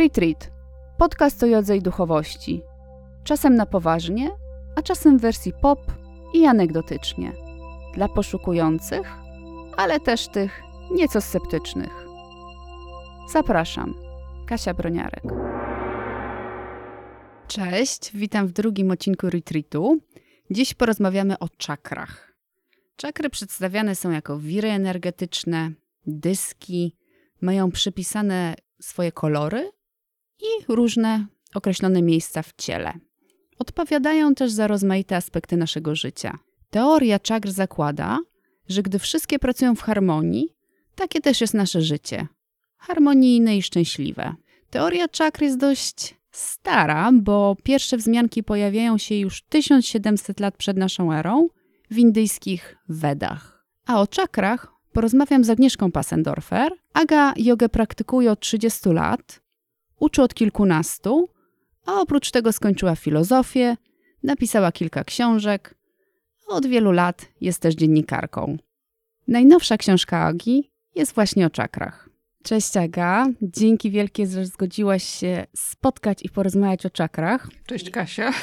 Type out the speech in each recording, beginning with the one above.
Retreat. Podcast o jodze i duchowości. Czasem na poważnie, a czasem w wersji pop i anegdotycznie. Dla poszukujących, ale też tych nieco sceptycznych. Zapraszam. Kasia Broniarek. Cześć, witam w drugim odcinku Retreatu. Dziś porozmawiamy o czakrach. Czakry przedstawiane są jako wiry energetyczne, dyski, mają przypisane swoje kolory i różne określone miejsca w ciele. Odpowiadają też za rozmaite aspekty naszego życia. Teoria czakr zakłada, że gdy wszystkie pracują w harmonii, takie też jest nasze życie. Harmonijne i szczęśliwe. Teoria czakr jest dość stara, bo pierwsze wzmianki pojawiają się już 1700 lat przed naszą erą w indyjskich Wedach. A o czakrach porozmawiam z Agnieszką Passendorfer. Aga jogę praktykuje od 30 lat, uczy od kilkunastu, a oprócz tego skończyła filozofię, napisała kilka książek, a od wielu lat jest też dziennikarką. Najnowsza książka Agi jest właśnie o czakrach. Cześć Aga, dzięki wielkie, że zgodziłaś się spotkać i porozmawiać o czakrach. Cześć Kasia.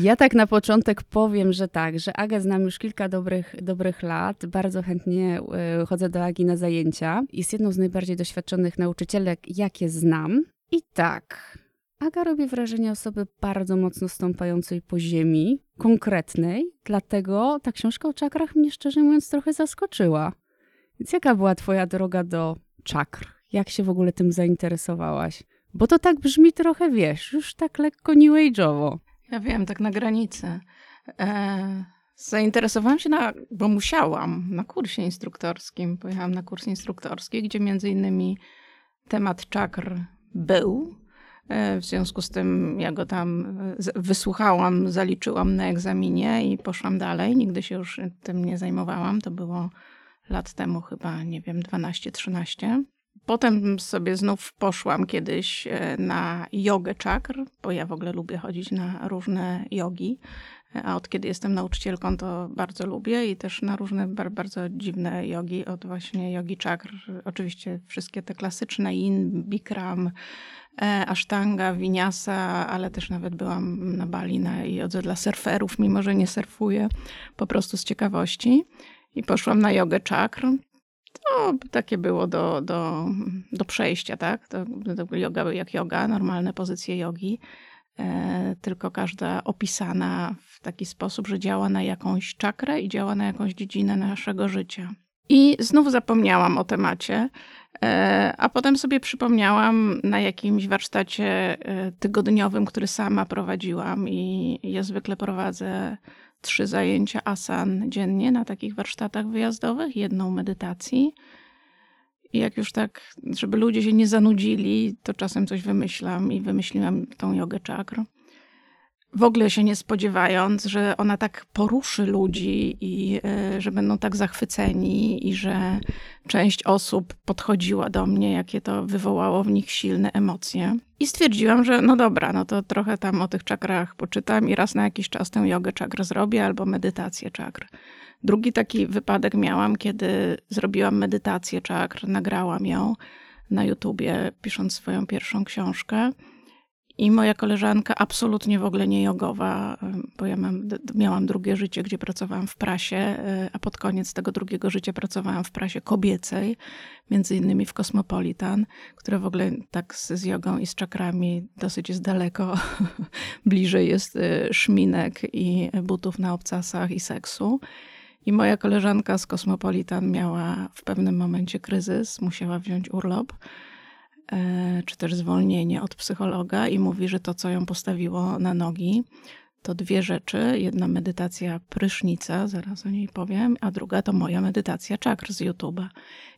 Ja tak na początek powiem, że tak, że Agę znam już kilka dobrych, dobrych lat. Bardzo chętnie y, chodzę do Agi na zajęcia. Jest jedną z najbardziej doświadczonych nauczycielek, jakie znam. I tak, Aga robi wrażenie osoby bardzo mocno stąpającej po ziemi, konkretnej, dlatego ta książka o czakrach mnie szczerze mówiąc trochę zaskoczyła. Więc jaka była twoja droga do czakr? Jak się w ogóle tym zainteresowałaś? Bo to tak brzmi trochę, wiesz, już tak lekko new age'owo. Ja wiem, tak na granicy. E, zainteresowałam się, na, bo musiałam, na kursie instruktorskim. Pojechałam na kurs instruktorski, gdzie między innymi temat czakr był. E, w związku z tym ja go tam wysłuchałam, zaliczyłam na egzaminie i poszłam dalej. Nigdy się już tym nie zajmowałam. To było lat temu chyba, nie wiem, 12-13. Potem sobie znów poszłam kiedyś e, na jogę czakr, bo ja w ogóle lubię chodzić na różne jogi. A od kiedy jestem nauczycielką, to bardzo lubię i też na różne bardzo dziwne jogi, od właśnie jogi czakr. Oczywiście wszystkie te klasyczne, yin, bikram, e, asztanga, winiasa, ale też nawet byłam na Bali na jodze dla surferów, mimo że nie surfuję, po prostu z ciekawości. I poszłam na jogę czakr. To takie było do, do, do przejścia, tak? To, to yoga jak yoga, normalne pozycje jogi. E, tylko każda opisana w taki sposób, że działa na jakąś czakrę i działa na jakąś dziedzinę naszego życia. I znów zapomniałam o temacie, e, a potem sobie przypomniałam na jakimś warsztacie e, tygodniowym, który sama prowadziłam i ja zwykle prowadzę trzy zajęcia asan dziennie na takich warsztatach wyjazdowych, jedną medytacji. I jak już tak, żeby ludzie się nie zanudzili, to czasem coś wymyślam i wymyśliłam tą jogę czakr. W ogóle się nie spodziewając, że ona tak poruszy ludzi i y, że będą tak zachwyceni i że część osób podchodziła do mnie, jakie to wywołało w nich silne emocje. I stwierdziłam, że no dobra, no to trochę tam o tych czakrach poczytam i raz na jakiś czas tę jogę czakr zrobię albo medytację czakr. Drugi taki wypadek miałam, kiedy zrobiłam medytację czakr, nagrałam ją na YouTubie, pisząc swoją pierwszą książkę. I moja koleżanka, absolutnie w ogóle nie jogowa, bo ja mam, miałam drugie życie, gdzie pracowałam w prasie, e, a pod koniec tego drugiego życia pracowałam w prasie kobiecej, między innymi w Cosmopolitan, które w ogóle tak z, z jogą i z czakrami dosyć jest daleko. Bliżej jest e, szminek i butów na obcasach i seksu. I moja koleżanka z Cosmopolitan miała w pewnym momencie kryzys, musiała wziąć urlop, czy też zwolnienie od psychologa, i mówi, że to, co ją postawiło na nogi, to dwie rzeczy. Jedna medytacja prysznica, zaraz o niej powiem, a druga to moja medytacja czakr z YouTube'a.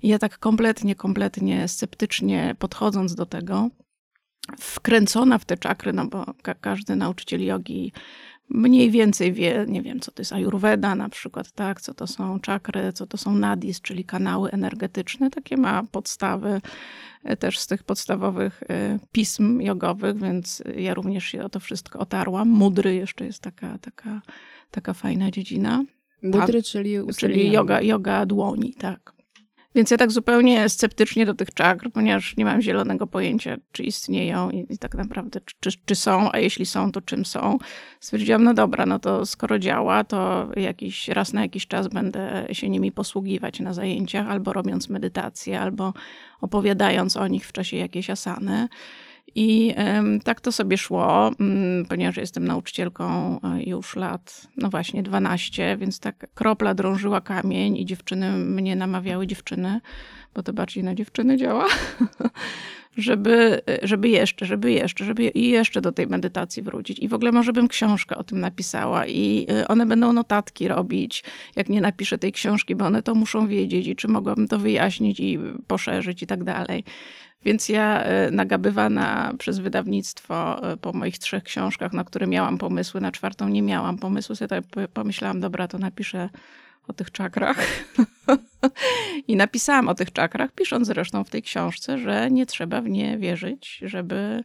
I ja tak kompletnie, kompletnie sceptycznie podchodząc do tego, wkręcona w te czakry, no bo ka każdy nauczyciel jogi mniej więcej wie, nie wiem, co to jest ayurveda na przykład, tak, co to są czakry, co to są nadis, czyli kanały energetyczne, takie ma podstawy e, też z tych podstawowych e, pism jogowych, więc ja również się o to wszystko otarłam. Mudry jeszcze jest taka, taka, taka fajna dziedzina. Mudry, czyli Czyli yoga, yoga dłoni, tak. Więc ja tak zupełnie sceptycznie do tych czakr, ponieważ nie mam zielonego pojęcia, czy istnieją i, i tak naprawdę, czy, czy, są, a jeśli są, to czym są. Stwierdziłam, no dobra, no to skoro działa, to jakiś raz na jakiś czas będę się nimi posługiwać na zajęciach, albo robiąc medytację, albo opowiadając o nich w czasie jakiejś asany. I tak to sobie szło, mm, ponieważ jestem nauczycielką e, już lat, no właśnie 12, więc tak kropla drążyła kamień i dziewczyny mnie namawiały, dziewczyny, bo to bardziej na dziewczyny działa, żeby, żeby jeszcze, żeby jeszcze, żeby i jeszcze do tej medytacji wrócić. I w ogóle może bym książkę o tym napisała i e, one będą notatki robić, jak nie napiszę tej książki, bo one to muszą wiedzieć i czy mogłabym to wyjaśnić i poszerzyć i tak dalej. Więc ja e, nagabywana przez wydawnictwo e, po moich trzech książkach, na które miałam pomysły, na czwartą nie miałam pomysłu, sobie tak pomyślałam, dobra, to napiszę o tych czakrach. I napisałam o tych czakrach, pisząc zresztą w tej książce, że nie trzeba w nie wierzyć, żeby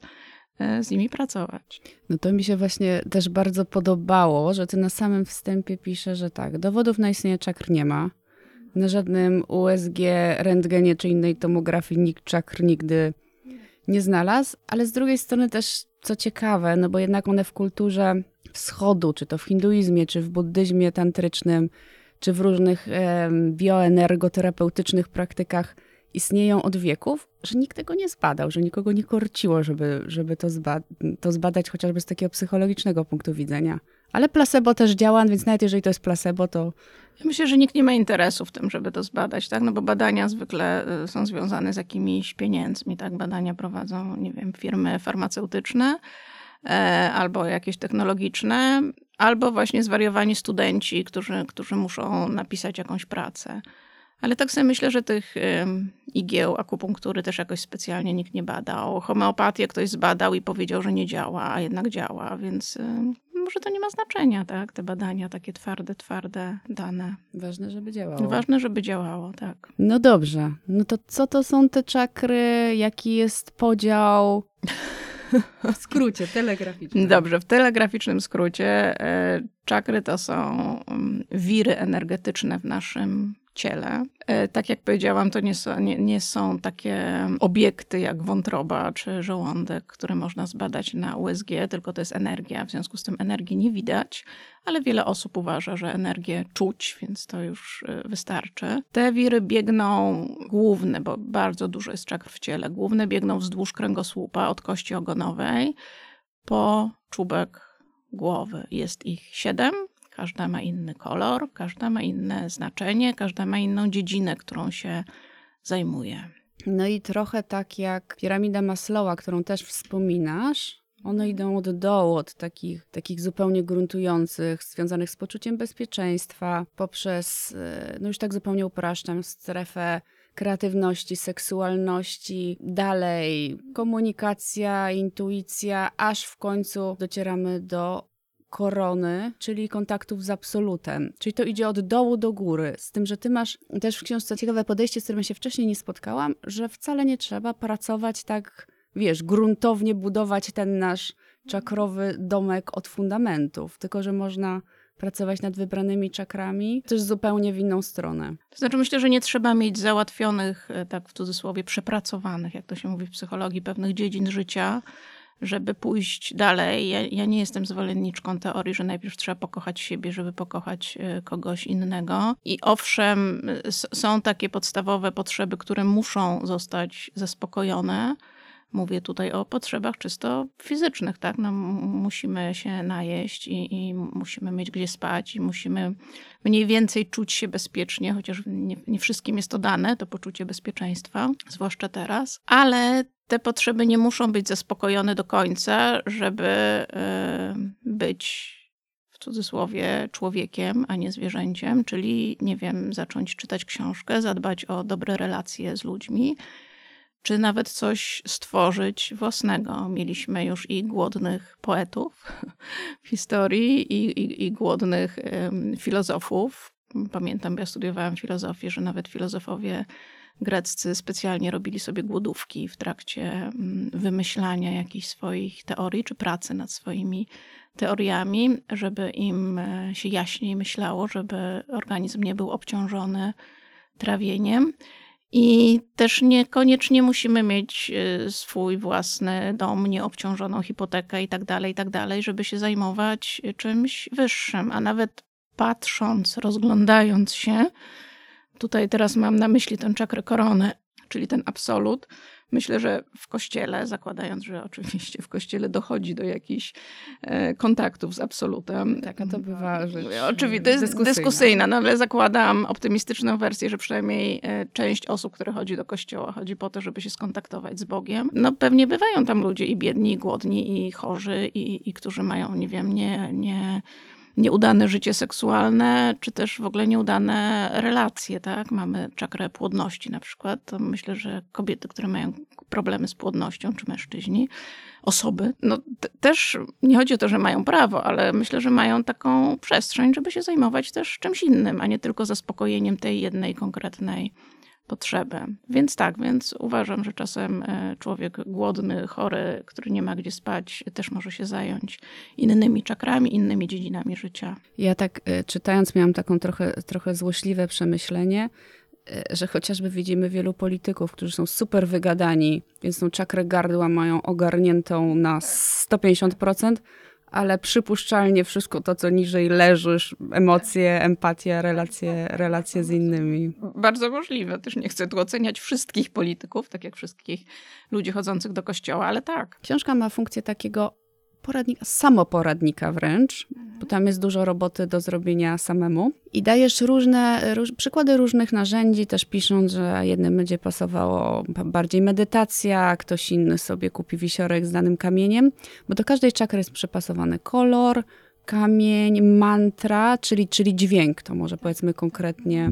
e, z nimi pracować. No to mi się właśnie też bardzo podobało, że ty na samym wstępie pisze, że tak, dowodów na istnienie czakr nie ma na żadnym USG, rentgenie czy innej tomografii nikt czakr nigdy nie znalazł, ale z drugiej strony też co ciekawe, no bo jednak one w kulturze wschodu, czy to w hinduizmie, czy w buddyzmie tantrycznym, czy w różnych bioenergoterapeutycznych praktykach istnieją od wieków, że nikt tego nie zbadał, że nikogo nie korciło, żeby, żeby to, zba to zbadać chociażby z takiego psychologicznego punktu widzenia. Ale placebo też działa, więc nawet jeżeli to jest placebo, to. Ja myślę, że nikt nie ma interesu w tym, żeby to zbadać, tak? No bo badania zwykle y, są związane z jakimiś pieniędzmi, tak? Badania prowadzą, nie wiem, firmy farmaceutyczne e, albo jakieś technologiczne, albo właśnie zwariowani studenci, którzy, którzy muszą napisać jakąś pracę. Ale tak sobie myślę, że tych igieł akupunktury też jakoś specjalnie nikt nie badał. Homeopatię ktoś zbadał i powiedział, że nie działa, a jednak działa, więc może to nie ma znaczenia, tak? Te badania takie twarde, twarde dane. Ważne, żeby działało. Ważne, żeby działało, tak. No dobrze. No to co to są te czakry? Jaki jest podział? W skrócie, telegraficznym. Dobrze, w telegraficznym skrócie e, czakry to są wiry energetyczne w naszym ciele. E, tak jak powiedziałam, to nie są, nie, nie, są takie obiekty jak wątroba czy żołądek, które można zbadać na USG, tylko to jest energia. W związku z tym energii nie widać, ale wiele osób uważa, że energię czuć, więc to już e, wystarczy. Te wiry biegną główne, bo bardzo dużo jest czakr w ciele. Główne biegną wzdłuż kręgosłupa od kości ogonowej po czubek głowy. Jest ich siedem Każda ma inny kolor, każda ma inne znaczenie, każda ma inną dziedzinę, którą się zajmuje. No i trochę tak jak piramida Maslowa, którą też wspominasz, one idą od dołu, od takich, takich zupełnie gruntujących, związanych z poczuciem bezpieczeństwa, poprzez, e, no już tak zupełnie upraszczam, strefę kreatywności, seksualności, dalej komunikacja, intuicja, aż w końcu docieramy do korony, czyli kontaktów z absolutem. Czyli to idzie od dołu do góry. Z tym, że ty masz też w książce ciekawe podejście, z którym się wcześniej nie spotkałam, że wcale nie trzeba pracować tak, wiesz, gruntownie budować ten nasz czakrowy domek od fundamentów, tylko że można pracować nad wybranymi czakrami, też zupełnie w inną stronę. To znaczy myślę, że nie trzeba mieć załatwionych, e, tak w cudzysłowie, przepracowanych, jak to się mówi w psychologii, pewnych dziedzin życia, żeby pójść dalej. Ja, ja, nie jestem zwolenniczką teorii, że najpierw trzeba pokochać siebie, żeby pokochać e, kogoś innego. I owszem, są takie podstawowe potrzeby, które muszą zostać zaspokojone. Mówię tutaj o potrzebach czysto fizycznych, tak? No, musimy się najeść i, i, musimy mieć gdzie spać i musimy mniej więcej czuć się bezpiecznie, chociaż nie, nie wszystkim jest to dane, to poczucie bezpieczeństwa, zwłaszcza teraz. Ale te potrzeby nie muszą być zaspokojone do końca, żeby e, być w cudzysłowie człowiekiem, a nie zwierzęciem, czyli nie wiem, zacząć czytać książkę, zadbać o dobre relacje z ludźmi, czy nawet coś stworzyć własnego. Mieliśmy już i głodnych poetów w historii, i, i, i głodnych filozofów. Pamiętam, ja studiowałam filozofię, że nawet filozofowie greccy specjalnie robili sobie głodówki w trakcie mm, wymyślania jakichś swoich teorii czy pracy nad swoimi teoriami, żeby im e, się jaśniej myślało, żeby organizm nie był obciążony trawieniem. I też niekoniecznie musimy mieć y, swój własny dom, nieobciążoną hipotekę i tak dalej, i tak dalej, żeby się zajmować czymś wyższym. A nawet patrząc, rozglądając się, tutaj teraz mam na myśli tę czakrę korony, czyli ten absolut, Myślę, że w kościele, zakładając, że oczywiście w kościele dochodzi do jakichś e, kontaktów z absolutem. Tak, a to bywa rzecz Oczywiście, to jest dyskusyjna. dyskusyjna, no ale zakładam optymistyczną wersję, że przynajmniej e, część osób, które chodzi do kościoła, chodzi po to, żeby się skontaktować z Bogiem. No pewnie bywają tam ludzie i biedni, i głodni, i chorzy, i, i którzy mają, nie wiem, nie, nie nieudane życie seksualne, czy też w ogóle nieudane relacje, tak? Mamy czakrę płodności na przykład. Myślę, że kobiety, które mają problemy z płodnością, czy mężczyźni, osoby, no też nie chodzi o to, że mają prawo, ale myślę, że mają taką przestrzeń, żeby się zajmować też czymś innym, a nie tylko zaspokojeniem tej jednej konkretnej potrzeby. Więc tak, więc uważam, że czasem e, człowiek głodny, chory, który nie ma gdzie spać, też może się zająć innymi czakrami, innymi dziedzinami życia. Ja tak e, czytając miałam taką trochę, trochę złośliwe przemyślenie, e, że chociażby widzimy wielu polityków, którzy są super wygadani, więc tą czakrę gardła mają ogarniętą na 150%, ale przypuszczalnie wszystko to, co niżej leżysz, emocje, empatia, relacje, relacje z innymi. Bardzo możliwe. Też nie chcę tu oceniać wszystkich polityków, tak jak wszystkich ludzi chodzących do kościoła, ale tak. Książka ma funkcję takiego poradnika, samoporadnika wręcz, bo tam jest dużo roboty do zrobienia samemu. I dajesz różne, róż, przykłady różnych narzędzi, też pisząc, że jednym będzie pasowało bardziej medytacja, ktoś inny sobie kupi wisiorek z danym kamieniem, bo do każdej czakry jest przypasowany kolor, kamień, mantra, czyli, czyli dźwięk, to może powiedzmy konkretnie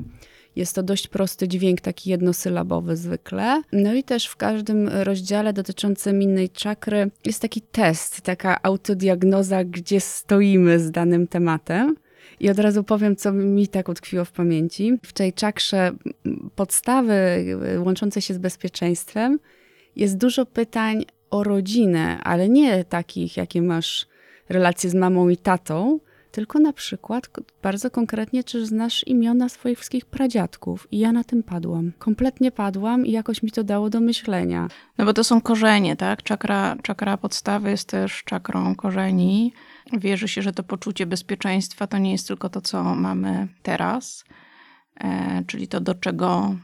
jest to dość prosty dźwięk, taki jednosylabowy zwykle. No i też w każdym rozdziale dotyczącym innej czakry jest taki test, taka autodiagnoza, gdzie stoimy z danym tematem. I od razu powiem, co mi tak utkwiło w pamięci. W tej czakrze podstawy łączące się z bezpieczeństwem jest dużo pytań o rodzinę, ale nie takich, jakie masz relacje z mamą i tatą, tylko na przykład bardzo konkretnie, czy znasz imiona swoich wszystkich pradziadków. I ja na tym padłam. Kompletnie padłam i jakoś mi to dało do myślenia. No bo to są korzenie, tak? Czakra, czakra podstawy jest też czakrą korzeni. Wierzy się, że to poczucie bezpieczeństwa to nie jest tylko to, co mamy teraz, e, czyli to, do czego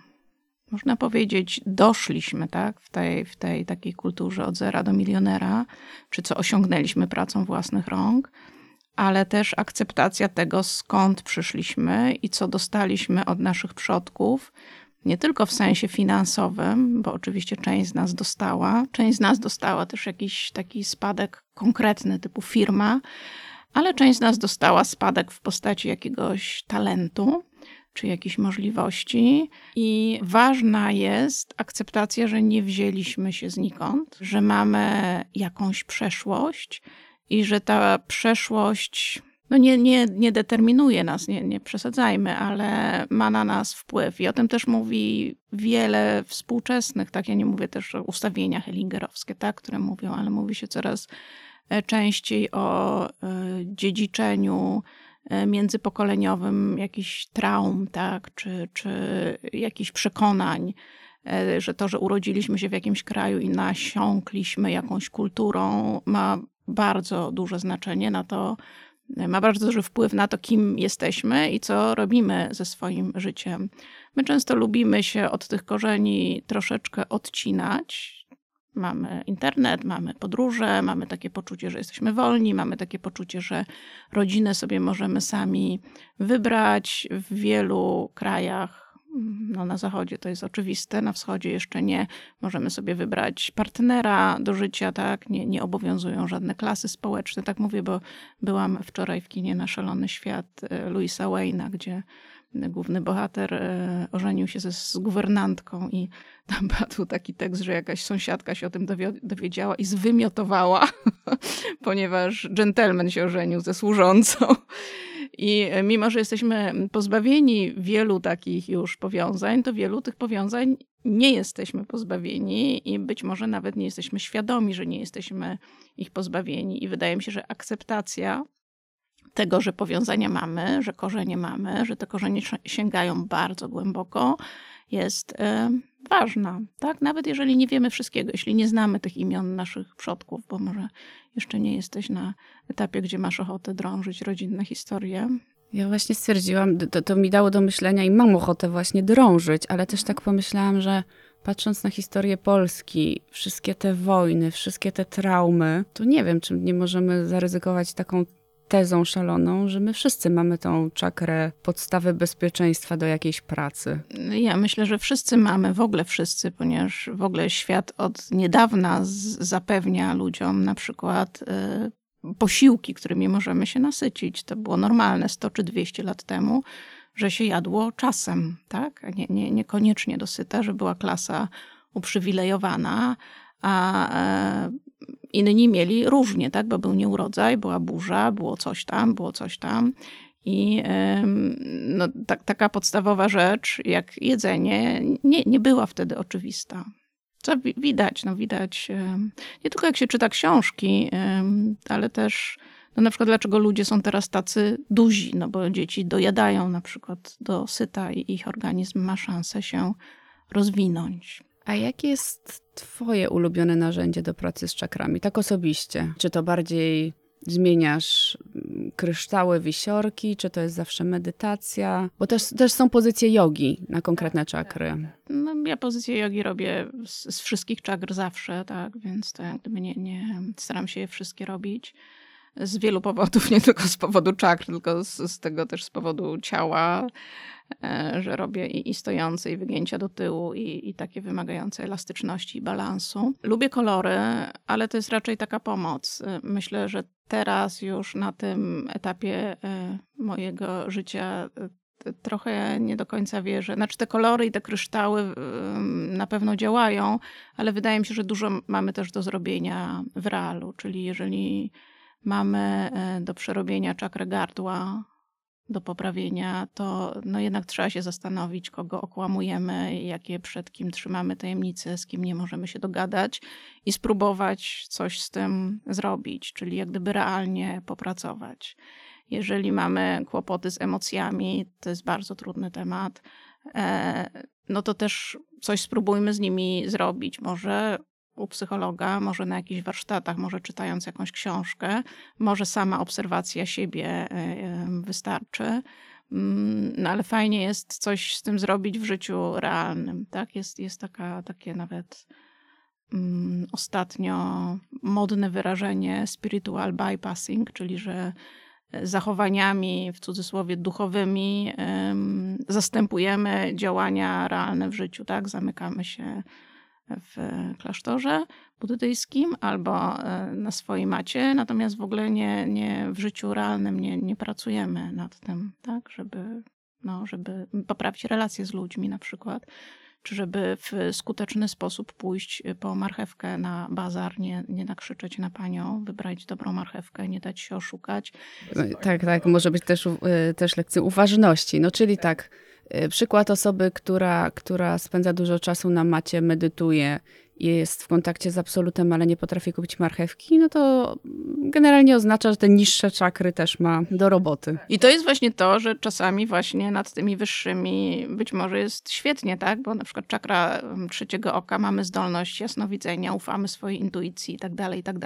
można powiedzieć, doszliśmy tak, w, tej, w tej takiej kulturze od zera do milionera, czy co osiągnęliśmy pracą własnych rąk ale też akceptacja tego, skąd przyszliśmy i co dostaliśmy od naszych przodków, nie tylko w sensie finansowym, bo oczywiście część z nas dostała, część z nas dostała też jakiś taki spadek konkretny, typu firma, ale część z nas dostała spadek w postaci jakiegoś talentu czy jakichś możliwości. I ważna jest akceptacja, że nie wzięliśmy się znikąd, że mamy jakąś przeszłość, i że ta przeszłość no nie, nie, nie determinuje nas, nie, nie przesadzajmy, ale ma na nas wpływ. I o tym też mówi wiele współczesnych, tak ja nie mówię też o ustawieniach hellingerowskie, tak, które mówią, ale mówi się coraz e, częściej o e, dziedziczeniu e, międzypokoleniowym jakichś traum, tak, czy, czy jakichś przekonań, że to, że urodziliśmy się w jakimś kraju i nasiąkliśmy jakąś kulturą, ma bardzo duże znaczenie na to, ma bardzo duży wpływ na to, kim jesteśmy i co robimy ze swoim życiem. My często lubimy się od tych korzeni troszeczkę odcinać. Mamy internet, mamy podróże, mamy takie poczucie, że jesteśmy wolni, mamy takie poczucie, że rodzinę sobie możemy sami wybrać. W wielu krajach no na zachodzie to jest oczywiste, na wschodzie jeszcze nie. Możemy sobie wybrać partnera do życia, tak? Nie, nie obowiązują żadne klasy społeczne. Tak mówię, bo byłam wczoraj w kinie na Szalony Świat e, Louisa Wayne'a, gdzie główny bohater e, ożenił się ze, z guwernantką i tam padł taki tekst, że jakaś sąsiadka się o tym dowiedziała i zwymiotowała, ponieważ dżentelmen się ożenił ze służącą. I mimo, że jesteśmy pozbawieni wielu takich już powiązań, to wielu tych powiązań nie jesteśmy pozbawieni i być może nawet nie jesteśmy świadomi, że nie jesteśmy ich pozbawieni. I wydaje mi się, że akceptacja tego, że powiązania mamy, że korzenie mamy, że te korzenie sięgają bardzo głęboko, jest e, ważna, tak? Nawet jeżeli nie wiemy wszystkiego, jeśli nie znamy tych imion naszych przodków, bo może jeszcze nie jesteś na etapie, gdzie masz ochotę drążyć rodzinne historie. Ja właśnie stwierdziłam, to, to mi dało do myślenia i mam ochotę właśnie drążyć, ale też tak pomyślałam, że patrząc na historię Polski, wszystkie te wojny, wszystkie te traumy, to nie wiem, czy nie możemy zaryzykować taką tezą szaloną, że my wszyscy mamy tą czakrę podstawy bezpieczeństwa do jakiejś pracy. Ja myślę, że wszyscy mamy, w ogóle wszyscy, ponieważ w ogóle świat od niedawna zapewnia ludziom na przykład y, posiłki, którymi możemy się nasycić. To było normalne 100 czy 200 lat temu, że się jadło czasem, tak? Nie, nie, niekoniecznie dosyta, że była klasa uprzywilejowana, a e, inni mieli różnie, tak? Bo był nieurodzaj, była burza, było coś tam, było coś tam. I no, ta, taka podstawowa rzecz, jak jedzenie, nie, nie była wtedy oczywista. Co widać? No widać nie tylko jak się czyta książki, ale też no na przykład dlaczego ludzie są teraz tacy duzi, no bo dzieci dojadają na przykład do syta i ich organizm ma szansę się rozwinąć. A jakie jest twoje ulubione narzędzie do pracy z czakrami, tak osobiście? Czy to bardziej zmieniasz mm, kryształy, wisiorki, czy to jest zawsze medytacja? Bo też, też są pozycje jogi na konkretne czakry. No, ja pozycję jogi robię z, z wszystkich czakr zawsze, tak, więc to jak gdyby nie, nie staram się je wszystkie robić z wielu powodów, nie tylko z powodu czakr, tylko z, z tego też z powodu ciała, e, że robię i, i stojące, i wygięcia do tyłu, i, i takie wymagające elastyczności i balansu. Lubię kolory, ale to jest raczej taka pomoc. E, myślę, że teraz już na tym etapie e, mojego życia trochę nie do końca wierzę. Znaczy te kolory i te kryształy na pewno działają, ale wydaje mi się, że dużo mamy też do zrobienia w realu, czyli jeżeli mamy e, do przerobienia czakrę gardła, do poprawienia, to no jednak trzeba się zastanowić, kogo okłamujemy, jakie przed kim trzymamy tajemnice, z kim nie możemy się dogadać i spróbować coś z tym zrobić, czyli jak gdyby realnie popracować. Jeżeli mamy kłopoty z emocjami, to jest bardzo trudny temat, e, no to też coś spróbujmy z nimi zrobić. Może u psychologa, może na jakichś warsztatach, może czytając jakąś książkę, może sama obserwacja siebie e, e, wystarczy. Mm, no ale fajnie jest coś z tym zrobić w życiu realnym, tak? Jest, jest taka, takie nawet um, ostatnio modne wyrażenie spiritual bypassing, czyli że zachowaniami, w cudzysłowie duchowymi, um, zastępujemy działania realne w życiu, tak? Zamykamy się w klasztorze buddyjskim albo e, na swojej macie, natomiast w ogóle nie, nie w życiu realnym nie, nie pracujemy nad tym, tak, żeby, no, żeby poprawić relacje z ludźmi na przykład, czy żeby w skuteczny sposób pójść po marchewkę na bazar, nie, nie nakrzyczeć na panią, wybrać dobrą marchewkę, nie dać się oszukać. Tak, tak, może być też, e, też lekcja uważności, no czyli tak przykład osoby, która, która spędza dużo czasu na macie, medytuje jest w kontakcie z absolutem, ale nie potrafi kupić marchewki, no to generalnie oznacza, że te niższe czakry też ma do roboty. I to jest właśnie to, że czasami właśnie nad tymi wyższymi być może jest świetnie, tak? Bo na przykład czakra trzeciego oka mamy zdolność jasnowidzenia, ufamy swojej intuicji i tak dalej, i tak.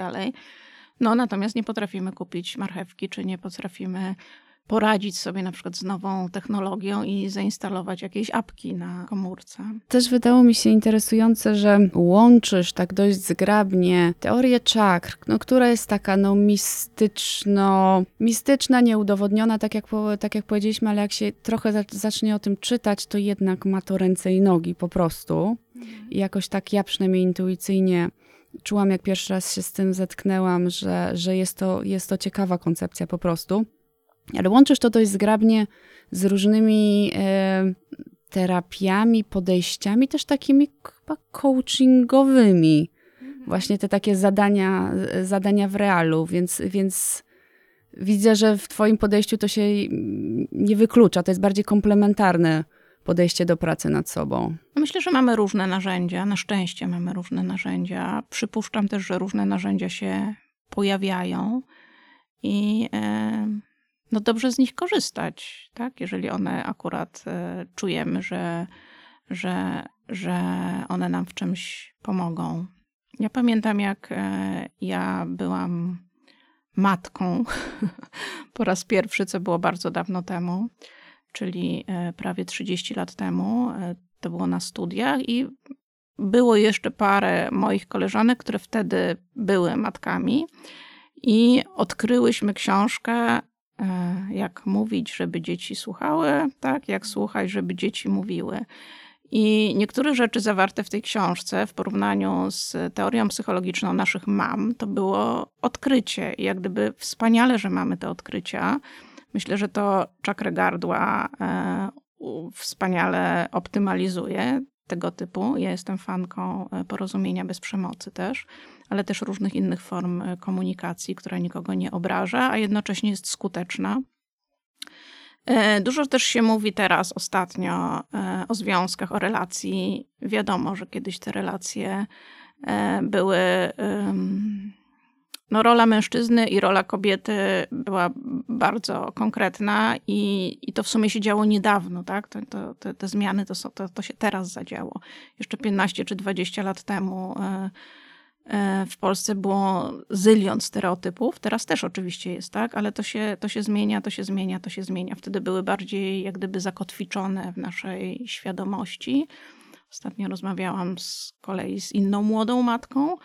No natomiast nie potrafimy kupić marchewki, czy nie potrafimy poradzić sobie na przykład z nową technologią i zainstalować jakieś apki na komórce. Też wydało mi się interesujące, że łączysz tak dość zgrabnie teorię czakr, no, która jest taka no, mistyczno, mistyczna, nieudowodniona, tak jak, tak jak powiedzieliśmy, ale jak się trochę zacznie o tym czytać, to jednak ma to ręce i nogi po prostu. I jakoś tak ja przynajmniej intuicyjnie czułam, jak pierwszy raz się z tym zetknęłam, że, że jest, to, jest to ciekawa koncepcja po prostu. Ale łączysz to dość zgrabnie z różnymi e, terapiami, podejściami, też takimi chyba coachingowymi. Mhm. Właśnie te takie zadania, zadania w realu, więc, więc widzę, że w Twoim podejściu to się nie wyklucza. To jest bardziej komplementarne podejście do pracy nad sobą. Myślę, że mamy różne narzędzia. Na szczęście mamy różne narzędzia. Przypuszczam też, że różne narzędzia się pojawiają i. No dobrze z nich korzystać, tak? Jeżeli one akurat e, czujemy, że że, że one nam w czymś pomogą. Ja pamiętam, jak e, ja byłam matką po raz pierwszy, co było bardzo dawno temu, czyli e, prawie 30 lat temu. To było na studiach i było jeszcze parę moich koleżanek, które wtedy były matkami. I odkryłyśmy książkę, jak mówić, żeby dzieci słuchały, tak, jak słuchać, żeby dzieci mówiły. I niektóre rzeczy zawarte w tej książce w porównaniu z teorią psychologiczną naszych mam, to było odkrycie. I jak gdyby wspaniale, że mamy te odkrycia. Myślę, że to czakrę gardła e, wspaniale optymalizuje tego typu. Ja jestem fanką e, porozumienia bez przemocy też, ale też różnych innych form e, komunikacji, która nikogo nie obraża, a jednocześnie jest skuteczna. E, dużo też się mówi teraz ostatnio e, o związkach, o relacji. Wiadomo, że kiedyś te relacje były. No, rola mężczyzny i rola kobiety była bardzo konkretna, i, i to w sumie się działo niedawno, tak? To, to, te, te zmiany to, to, to się teraz zadziało. Jeszcze 15 czy 20 lat temu w Polsce było zylion stereotypów. Teraz też oczywiście jest, tak? Ale to się, to się zmienia, to się zmienia, to się zmienia. Wtedy były bardziej jak gdyby zakotwiczone w naszej świadomości. Ostatnio rozmawiałam z kolei z inną młodą matką,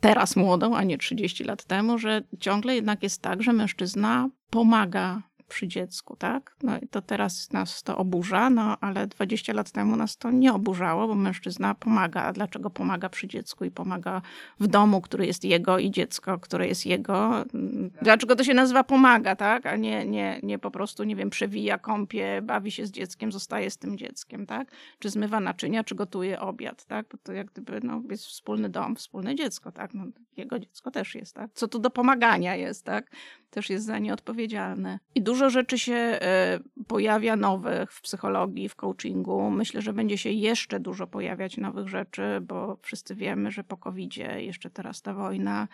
teraz młodą, a nie 30 lat temu, że ciągle jednak jest tak, że mężczyzna pomaga przy dziecku, tak? No i to teraz nas to oburza, no ale 20 lat temu nas to nie oburzało, bo mężczyzna pomaga. A dlaczego pomaga przy dziecku i pomaga w domu, który jest jego i dziecko, które jest jego? Dlaczego to się nazywa pomaga, tak? A nie, nie, nie po prostu, nie wiem, przewija, kąpie, bawi się z dzieckiem, zostaje z tym dzieckiem, tak? Czy zmywa naczynia, czy gotuje obiad, tak? Bo to jak gdyby, no, jest wspólny dom, wspólne dziecko, tak? No, jego dziecko też jest, tak? Co tu do pomagania jest, tak? Też jest za nie odpowiedzialne. I dużo rzeczy się e, pojawia nowych w psychologii, w coachingu. Myślę, że będzie się jeszcze dużo pojawiać nowych rzeczy, bo wszyscy wiemy, że po covid jeszcze teraz ta wojna,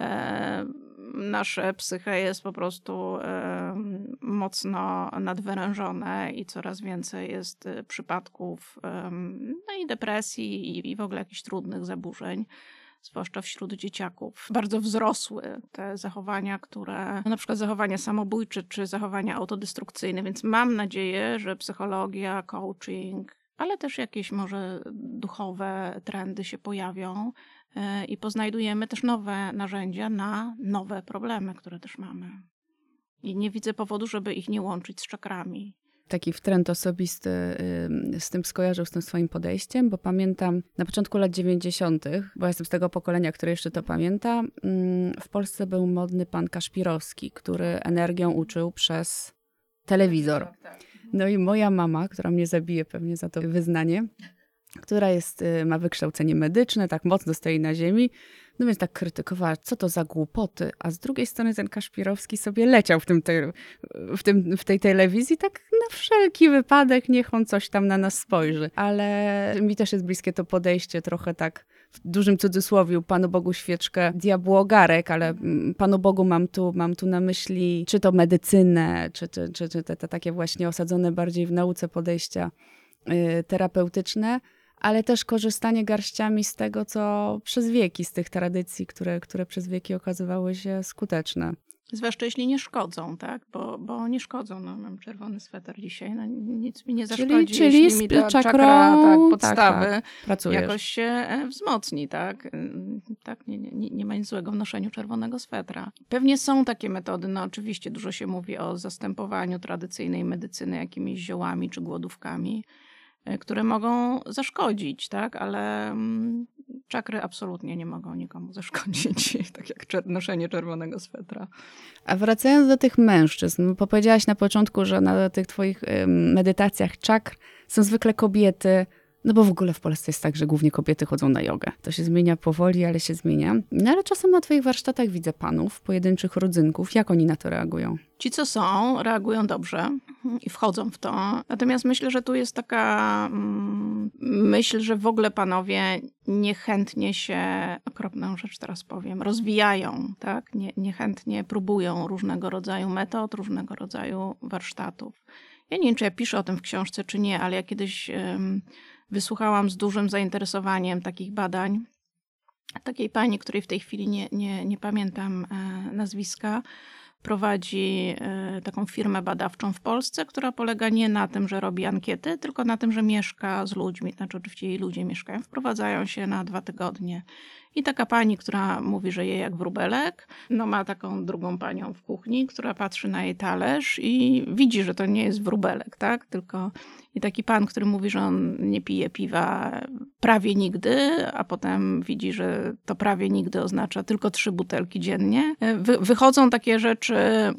e, nasze psyche jest po prostu e, mocno nadwyrężone i coraz więcej jest przypadków no i depresji i w ogóle jakichś trudnych zaburzeń zwłaszcza wśród dzieciaków, bardzo wzrosły te zachowania, które, no na przykład zachowania samobójcze czy zachowania autodestrukcyjne, więc mam nadzieję, że psychologia, coaching, ale też jakieś może duchowe trendy się pojawią e, i poznajdujemy też nowe narzędzia na nowe problemy, które też mamy. I nie widzę powodu, żeby ich nie łączyć z czakrami taki trend osobisty z tym skojarzył, z tym swoim podejściem, bo pamiętam na początku lat 90., bo jestem z tego pokolenia, które jeszcze to pamięta, w Polsce był modny pan Kaszpirowski, który energią uczył przez telewizor. Tak, tak. No i moja mama, która mnie zabije pewnie za to wyznanie, która jest, y, ma wykształcenie medyczne, tak mocno stoi na ziemi, no więc tak krytykowała, co to za głupoty, a z drugiej strony ten Kaszpirowski sobie leciał w, tym te, w, tym, w tej telewizji, tak na wszelki wypadek, niech on coś tam na nas spojrzy. Ale mi też jest bliskie to podejście, trochę tak w dużym cudzysłowiu, Panu Bogu świeczkę, diabłu ogarek, ale mm, Panu Bogu mam tu, mam tu na myśli, czy to medycynę, czy, czy, czy, czy te, te takie właśnie osadzone bardziej w nauce podejścia y, terapeutyczne, ale też korzystanie garściami z tego, co przez wieki, z tych tradycji, które, które przez wieki okazywały się skuteczne. Zwłaszcza jeśli nie szkodzą, tak? Bo, bo nie szkodzą. No, mam czerwony sweter dzisiaj, no, nic mi nie zaszkodzi. Czyli, czyli mi ta czakra, czakra tak, podstawy tak, tak. jakoś się e, wzmocni, tak? tak nie, nie, nie ma nic złego w noszeniu czerwonego swetra. Pewnie są takie metody, no oczywiście dużo się mówi o zastępowaniu tradycyjnej medycyny jakimiś ziołami czy głodówkami. E, które mogą zaszkodzić, tak? Ale mm, czakry absolutnie nie mogą nikomu zaszkodzić, tak jak noszenie czerwonego swetra. A wracając do tych mężczyzn, bo powiedziałaś na początku, że na tych twoich medytacjach czakr są zwykle kobiety, no bo w ogóle w Polsce jest tak, że głównie kobiety chodzą na jogę. To się zmienia powoli, ale się zmienia. No ale czasem na twoich warsztatach widzę panów, pojedynczych rodzynków. Jak oni na to reagują? Ci, co są, reagują dobrze i wchodzą w to. Natomiast myślę, że tu jest taka mm, myśl, że w ogóle panowie niechętnie się, okropną rzecz teraz powiem, rozwijają, tak? Nie, niechętnie próbują różnego rodzaju metod, różnego rodzaju warsztatów. Ja nie wiem, czy ja piszę o tym w książce, czy nie, ale ja kiedyś wysłuchałam z dużym zainteresowaniem takich badań. Takiej pani, której w tej chwili nie, nie, nie pamiętam e, nazwiska, prowadzi e, taką firmę badawczą w Polsce, która polega nie na tym, że robi ankiety, tylko na tym, że mieszka z ludźmi. Znaczy, oczywiście jej ludzie mieszkają, wprowadzają się na dwa tygodnie. I taka pani, która mówi, że je jak wróbelek, no ma taką drugą panią w kuchni, która patrzy na jej talerz i widzi, że to nie jest wróbelek, tak? Tylko i taki pan, który mówi, że on nie pije piwa prawie nigdy, a potem widzi, że to prawie nigdy oznacza tylko trzy butelki dziennie. Wy, wychodzą takie rzeczy,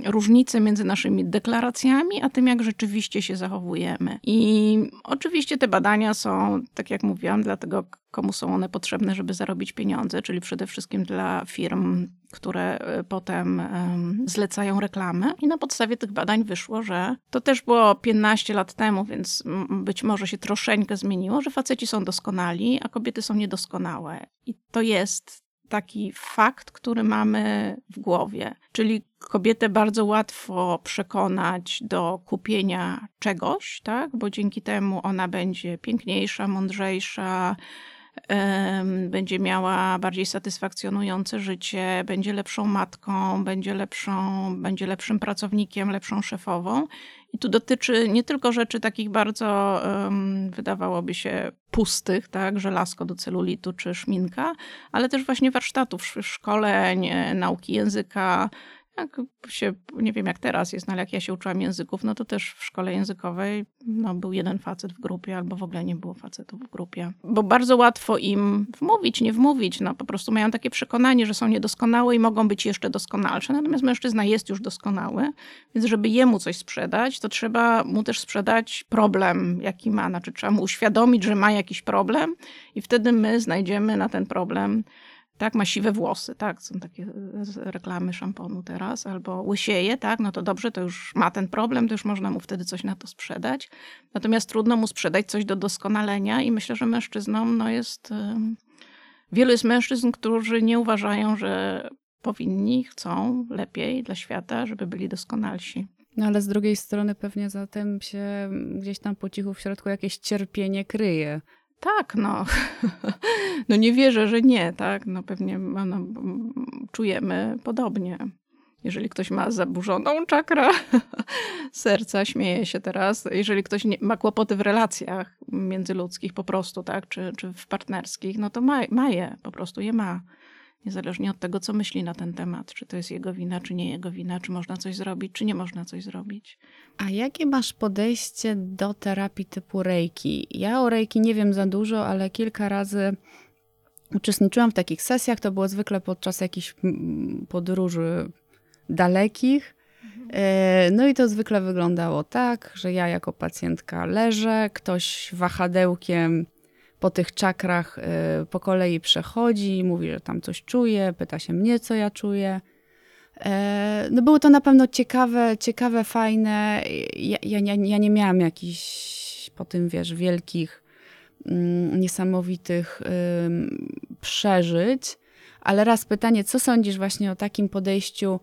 różnice między naszymi deklaracjami, a tym, jak rzeczywiście się zachowujemy. I oczywiście te badania są, tak jak mówiłam, dlatego komu są one potrzebne, żeby zarobić pieniądze, czyli przede wszystkim dla firm, które e, potem zlecają reklamy. I na podstawie tych badań wyszło, że to też było 15 lat temu, więc być może się troszeczkę zmieniło, że faceci są doskonali, a kobiety są niedoskonałe. I to jest taki fakt, który mamy w głowie. Czyli kobietę bardzo łatwo przekonać do kupienia czegoś, tak? bo dzięki temu ona będzie piękniejsza, mądrzejsza, będzie miała bardziej satysfakcjonujące życie, będzie lepszą matką, będzie, lepszą, będzie lepszym pracownikiem, lepszą szefową. I tu dotyczy nie tylko rzeczy takich bardzo, wydawałoby się, pustych, tak, żelazko do celulitu czy szminka, ale też właśnie warsztatów, szkoleń, nauki języka, jak się, nie wiem jak teraz jest, no ale jak ja się uczyłam języków, no to też w szkole językowej no, był jeden facet w grupie, albo w ogóle nie było facetów w grupie. Bo bardzo łatwo im wmówić, nie wmówić, no po prostu mają takie przekonanie, że są niedoskonałe i mogą być jeszcze doskonalsze. Natomiast mężczyzna jest już doskonały, więc żeby jemu coś sprzedać, to trzeba mu też sprzedać problem, jaki ma. Znaczy trzeba mu uświadomić, że ma jakiś problem i wtedy my znajdziemy na ten problem tak, ma siwe włosy, tak, są takie e, reklamy szamponu teraz, albo łysieje, tak, no to dobrze, to już ma ten problem, to już można mu wtedy coś na to sprzedać. Natomiast trudno mu sprzedać coś do doskonalenia i myślę, że mężczyznom, no jest, wielu jest mężczyzn, którzy nie uważają, że powinni, chcą lepiej dla świata, żeby byli doskonalsi. No ale z drugiej strony pewnie za tym się gdzieś tam po cichu w środku jakieś cierpienie kryje. Tak, no. No nie wierzę, że nie, tak? No pewnie no, czujemy podobnie. Jeżeli ktoś ma zaburzoną czakrę serca, śmieje się teraz. Jeżeli ktoś nie, ma kłopoty w relacjach międzyludzkich po prostu, tak? Czy, czy w partnerskich, no to ma, ma je, po prostu je ma niezależnie od tego, co myśli na ten temat, czy to jest jego wina, czy nie jego wina, czy można coś zrobić, czy nie można coś zrobić. A jakie masz podejście do terapii typu reiki? Ja o reiki nie wiem za dużo, ale kilka razy uczestniczyłam w takich sesjach. To było zwykle podczas jakichś mm, podróży dalekich. E, no i to zwykle wyglądało tak, że ja jako pacjentka leżę, ktoś wahadełkiem po tych czakrach y, po kolei przechodzi, mówi, że tam coś czuje, pyta się mnie, co ja czuję. E, no było to na pewno ciekawe, ciekawe, fajne. Ja, ja, ja nie miałam jakichś po tym, wiesz, wielkich, mm, niesamowitych przeżyć. Ale raz pytanie, co sądzisz właśnie o takim podejściu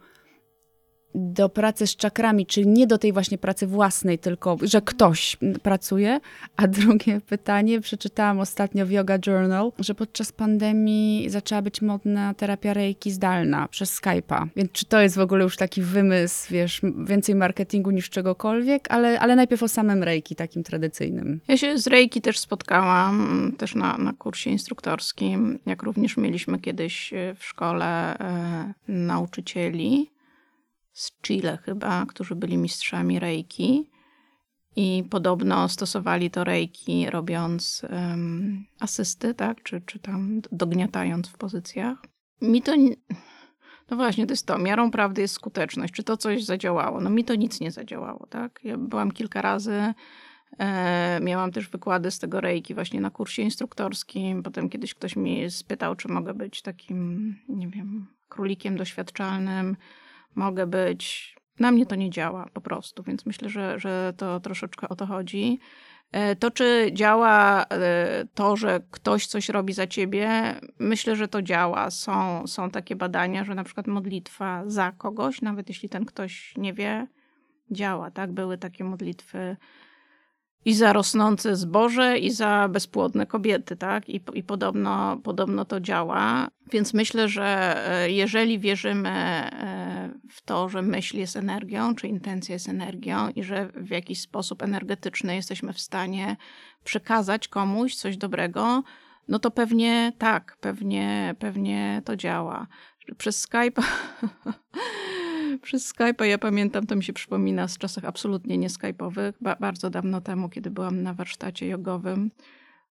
do pracy z czakrami, czyli nie do tej właśnie pracy własnej, tylko że ktoś pracuje. A drugie pytanie, przeczytałam ostatnio w Yoga Journal, że podczas pandemii zaczęła być modna terapia reiki zdalna przez Skype'a. Więc czy to jest w ogóle już taki wymysł, wiesz, więcej marketingu niż czegokolwiek, ale, ale najpierw o samym reiki takim tradycyjnym. Ja się z reiki też spotkałam, też na, na kursie instruktorskim, jak również mieliśmy kiedyś w szkole e, nauczycieli, z Chile chyba, którzy byli mistrzami reiki. I podobno stosowali to reiki, robiąc um, asysty, tak? Czy, czy tam dogniatając w pozycjach. Mi to. No właśnie, to jest to. Miarą prawdy jest skuteczność. Czy to coś zadziałało? No mi to nic nie zadziałało, tak? Ja byłam kilka razy. E, miałam też wykłady z tego reiki właśnie na kursie instruktorskim. Potem kiedyś ktoś mnie spytał, czy mogę być takim, nie wiem, królikiem doświadczalnym mogę być. Na mnie to nie działa po prostu, więc myślę, że, że to troszeczkę o to chodzi. E, to, czy działa e, to, że ktoś coś robi za ciebie, myślę, że to działa. Są, są takie badania, że na przykład modlitwa za kogoś, nawet jeśli ten ktoś nie wie, działa. Tak? Były takie modlitwy i za rosnące zboże, i za bezpłodne kobiety, tak? I, i podobno, podobno to działa. Więc myślę, że e, jeżeli wierzymy e, w to, że myśl jest energią, czy intencja jest energią i że w jakiś sposób energetyczny jesteśmy w stanie przekazać komuś coś dobrego, no to pewnie tak, pewnie, pewnie to działa. Przez Skype przez Skype'a, ja pamiętam, to mi się przypomina z czasach absolutnie nie Skype'owych, ba bardzo dawno temu, kiedy byłam na warsztacie jogowym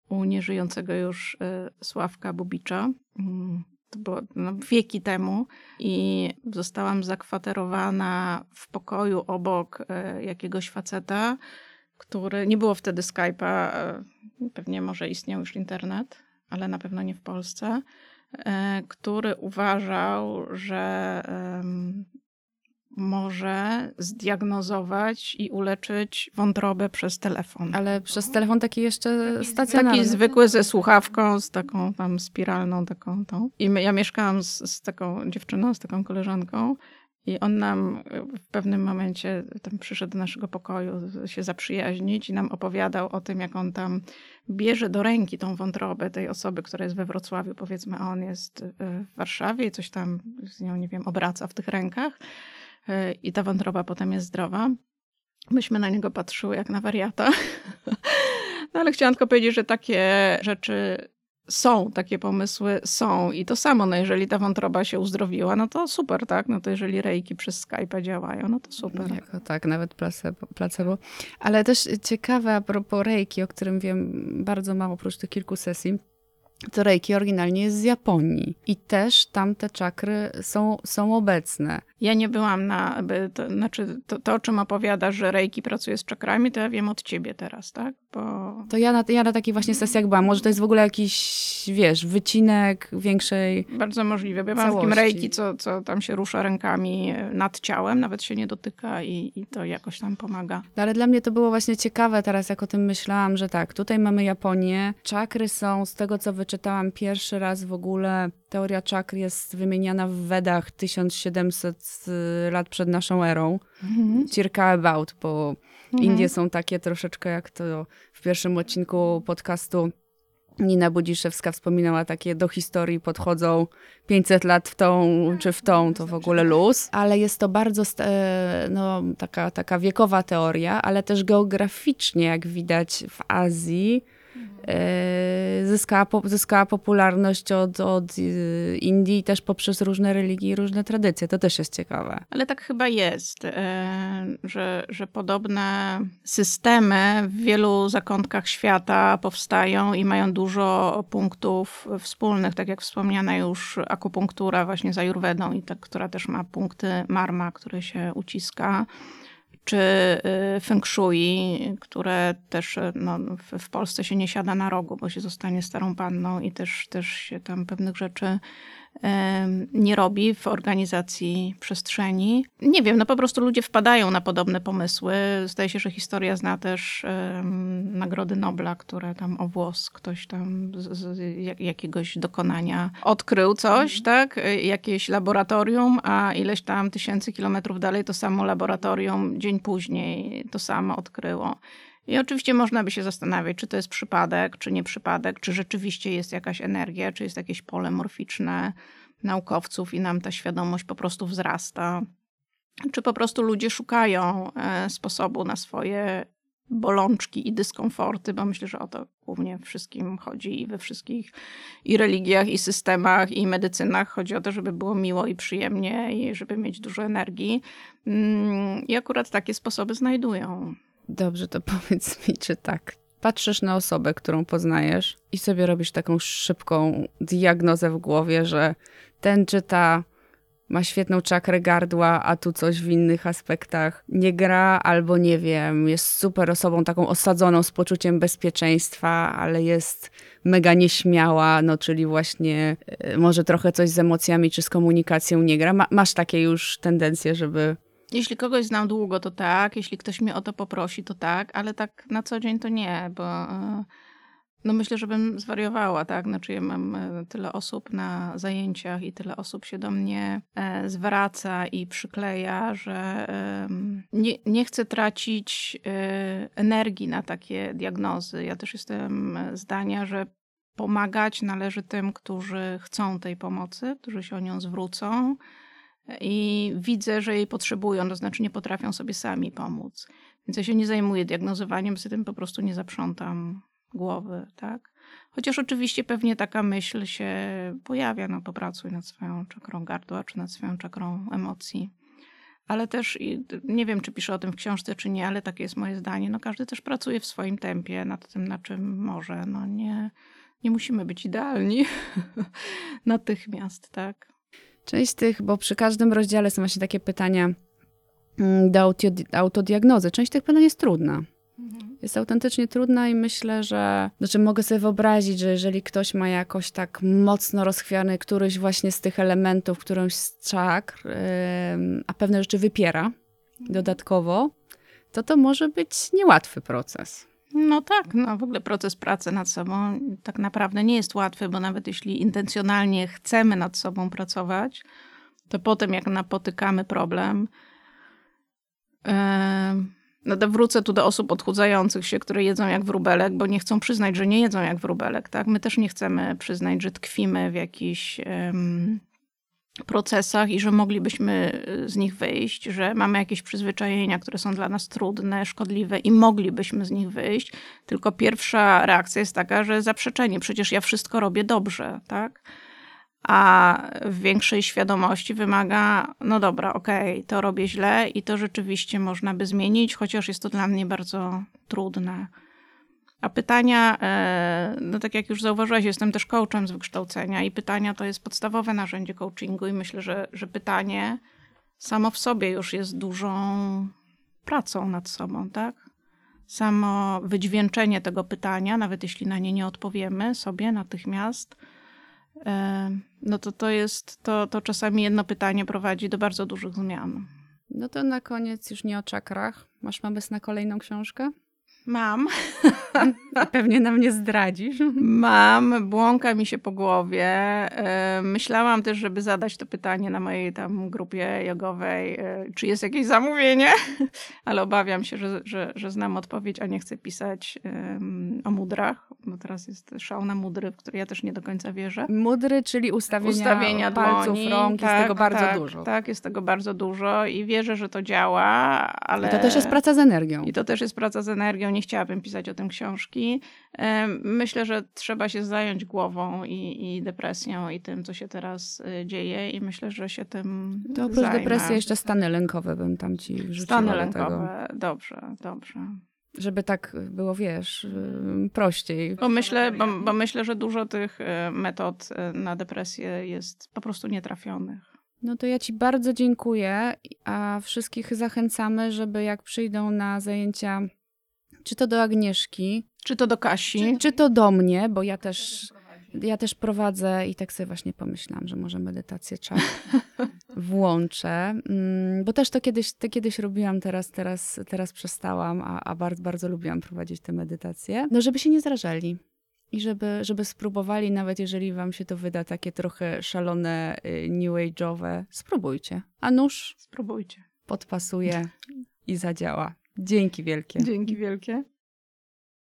u nieżyjącego już y, Sławka Bubicza. Mm, to było no, wieki temu i zostałam zakwaterowana w pokoju obok y, jakiegoś faceta, który, nie było wtedy Skype'a, y, pewnie może istniał już internet, ale na pewno nie w Polsce, który uważał, że może zdiagnozować i uleczyć wątrobę przez telefon. Ale przez telefon taki jeszcze stacjonarny. Taki zwykły ze słuchawką, z taką tam spiralną taką tą. I ja mieszkałam z, z taką dziewczyną, z taką koleżanką i on nam w pewnym momencie tam przyszedł do naszego pokoju się zaprzyjaźnić i nam opowiadał o tym, jak on tam bierze do ręki tą wątrobę tej osoby, która jest we Wrocławiu, powiedzmy, a on jest w Warszawie i coś tam z nią, nie wiem, obraca w tych rękach. E, i ta wątroba potem jest zdrowa. Myśmy na niego patrzyły jak na wariata. No ale chciałam tylko powiedzieć, że takie rzeczy są, takie pomysły są i to samo, no jeżeli ta wątroba się uzdrowiła, no to super, tak? No to jeżeli rejki przez Skype działają, no to super. Jako, tak, nawet placebo, placebo. Ale też ciekawe a propos rejki, o którym wiem bardzo mało, oprócz tych kilku sesji, to reiki oryginalnie jest z Japonii i też tam te czakry są, są obecne. Ja nie byłam na, to, znaczy to, to, o czym opowiadasz, że reiki pracuje z czakrami, to ja wiem od ciebie teraz, tak? Bo... To ja na, ja na takiej właśnie sesjach byłam. Może to jest w ogóle jakiś, wiesz, wycinek większej Bardzo możliwe. Ja mam takim reiki, co, co tam się rusza rękami nad ciałem, nawet się nie dotyka i, i to jakoś tam pomaga. No, ale dla mnie to było właśnie ciekawe teraz, jak o tym myślałam, że tak, tutaj mamy Japonię. Czakry są, z tego co wyczytałam pierwszy raz w ogóle, teoria czakr jest wymieniana w Wedach 1700 lat przed naszą erą. Mhm. Circa about, bo mhm. Indie są takie troszeczkę jak to w pierwszym odcinku podcastu Nina Budziszewska wspominała takie do historii podchodzą 500 lat w tą czy w tą, to w ogóle luz. Ale jest to bardzo no, taka, taka wiekowa teoria, ale też geograficznie, jak widać w Azji, E, zyskała, zyskała popularność od, od e, Indii też poprzez różne religie i różne tradycje. To też jest ciekawe. Ale tak chyba jest, e, że, że podobne systemy w wielu zakątkach świata powstają i mają dużo punktów wspólnych, tak jak wspomniana już akupunktura właśnie z Ayurvedą, i ta, która też ma punkty marma, które się uciska czy y, feng shui, które też no, w, w, Polsce się nie siada na rogu, bo się zostanie starą panną i też, też się tam pewnych rzeczy nie robi w organizacji przestrzeni. Nie wiem, no po prostu ludzie wpadają na podobne pomysły. Zdaje się, że historia zna też um, Nagrody Nobla, które tam o włos ktoś tam z, z jakiegoś dokonania odkrył coś, mhm. tak? Jakieś laboratorium, a ileś tam tysięcy kilometrów dalej to samo laboratorium dzień później to samo odkryło. I oczywiście można by się zastanawiać, czy to jest przypadek, czy nie przypadek, czy rzeczywiście jest jakaś energia, czy jest jakieś pole morficzne naukowców i nam ta świadomość po prostu wzrasta. Czy po prostu ludzie szukają e, sposobu na swoje bolączki i dyskomforty, bo myślę, że o to głównie wszystkim chodzi i we wszystkich i religiach, i systemach, i medycynach. Chodzi o to, żeby było miło i przyjemnie i żeby mieć dużo energii. Mm, I akurat takie sposoby znajdują. Dobrze, to powiedz mi, czy tak. Patrzysz na osobę, którą poznajesz i sobie robisz taką szybką diagnozę w głowie, że ten czy ta ma świetną czakrę gardła, a tu coś w innych aspektach nie gra, albo nie wiem, jest super osobą taką osadzoną z poczuciem bezpieczeństwa, ale jest mega nieśmiała, no czyli właśnie y, może trochę coś z emocjami czy z komunikacją nie gra. Ma, masz takie już tendencje, żeby jeśli kogoś znam długo, to tak. Jeśli ktoś mnie o to poprosi, to tak, ale tak na co dzień to nie, bo No myślę, że bym zwariowała, tak? Znaczy ja mam e, tyle osób na zajęciach i tyle osób się do mnie e, zwraca i przykleja, że nie, nie chcę tracić e, energii na takie diagnozy. Ja też jestem e, zdania, że pomagać należy tym, którzy chcą tej pomocy, którzy się o nią zwrócą i widzę, że jej potrzebują, to znaczy nie potrafią sobie sami pomóc. Więc ja się nie zajmuję diagnozowaniem, z tym po prostu nie zaprzątam głowy, tak? Chociaż oczywiście pewnie taka myśl się pojawia, no popracuj nad swoją czakrą gardła, czy nad swoją czakrą emocji. Ale też, nie wiem, czy piszę o tym w książce, czy nie, ale takie jest moje zdanie, no każdy też pracuje w swoim tempie nad tym, na czym może. No nie, nie musimy być idealni natychmiast, tak? Część z tych, bo przy każdym rozdziale są właśnie takie pytania mm, do auto- autodiagnozy. Część tych pytań jest trudna. Jest autentycznie trudna i myślę, że znaczy mogę sobie wyobrazić, że jeżeli ktoś ma jakoś tak mocno rozchwiany któryś właśnie z tych elementów, którąś z czakr, ym, a pewne rzeczy wypiera dodatkowo, to to może być niełatwy proces. No tak, no w ogóle proces pracy nad sobą tak naprawdę nie jest łatwy, bo nawet jeśli intencjonalnie chcemy nad sobą pracować, to potem jak napotykamy problem, em, no to wrócę tu do osób odchudzających się, które jedzą jak wróbelek, bo nie chcą przyznać, że nie jedzą jak wróbelek, tak? My też nie chcemy przyznać, że tkwimy w jakichś em, procesach i że moglibyśmy y, z nich wyjść, że mamy jakieś przyzwyczajenia, które są dla nas trudne, szkodliwe i moglibyśmy z nich wyjść. Tylko pierwsza reakcja jest taka, że zaprzeczenie, przecież ja wszystko robię dobrze, tak? A większej świadomości wymaga, no dobra, okej, to robię źle i to rzeczywiście można by zmienić, chociaż jest to dla mnie bardzo trudne. A pytania, e, no tak jak już zauważyłaś, jestem też coachem z wykształcenia i pytania to jest podstawowe narzędzie coachingu i myślę, że, że pytanie samo w sobie już jest dużą pracą nad sobą, tak? Samo wydźwięczenie tego pytania, nawet jeśli na nie nie odpowiemy sobie natychmiast, e, no to to jest, to, to czasami jedno pytanie prowadzi do bardzo dużych zmian. No to na koniec już nie o czakrach. Masz pomysł na kolejną książkę? Mam. Pewnie nam nie zdradzisz. Mam, błąka mi się po głowie. E, Myślałam też, żeby zadać to pytanie na mojej tam grupie jogowej, e, czy jest jakieś zamówienie, ale obawiam się, że, że, że znam odpowiedź, a nie chcę pisać o mudrach, bo teraz jest szał na mudry, w który ja też nie do końca wierzę. Mudry, czyli ustawienia, Ustawienia palców, dłoni. rąk, jest Tak, tego bardzo tak, dużo. Tak, jest tego bardzo dużo i wierzę, że to działa, ale... I to też jest praca z energią. I to też jest praca z energią. Nie chciałabym pisać o tym książki. Myślę, że trzeba się zająć głową i, i depresją i tym, co się teraz y, dzieje i myślę, że się tym To oprócz zajmę. depresji jeszcze stany lękowe bym tam ci wrzuciła Stany do lękowe. Dobrze, dobrze. Tego, żeby tak było, wiesz, y, prościej. Bo myślę, bo, bo myślę, że dużo tych y, metod na depresję jest po prostu nietrafionych. No to ja ci bardzo dziękuję, a wszystkich zachęcamy, żeby jak przyjdą na zajęcia, czy to do Agnieszki, Czy to do Kasi? czy, czy to do mnie, bo ja też, ja też prowadzę i tak sobie właśnie pomyślałam, że może medytację trzeba włączę, Mm, bo też to kiedyś, to kiedyś robiłam, teraz, teraz, teraz przestałam, a, a bardzo, bardzo lubiłam prowadzić te medytacje. No żeby się nie zrażali. I żeby, żeby spróbowali, nawet jeżeli wam się to wyda takie trochę szalone, y, new age'owe, spróbujcie. A nóż Spróbujcie. podpasuje i zadziała. Dzięki wielkie. Dzięki wielkie.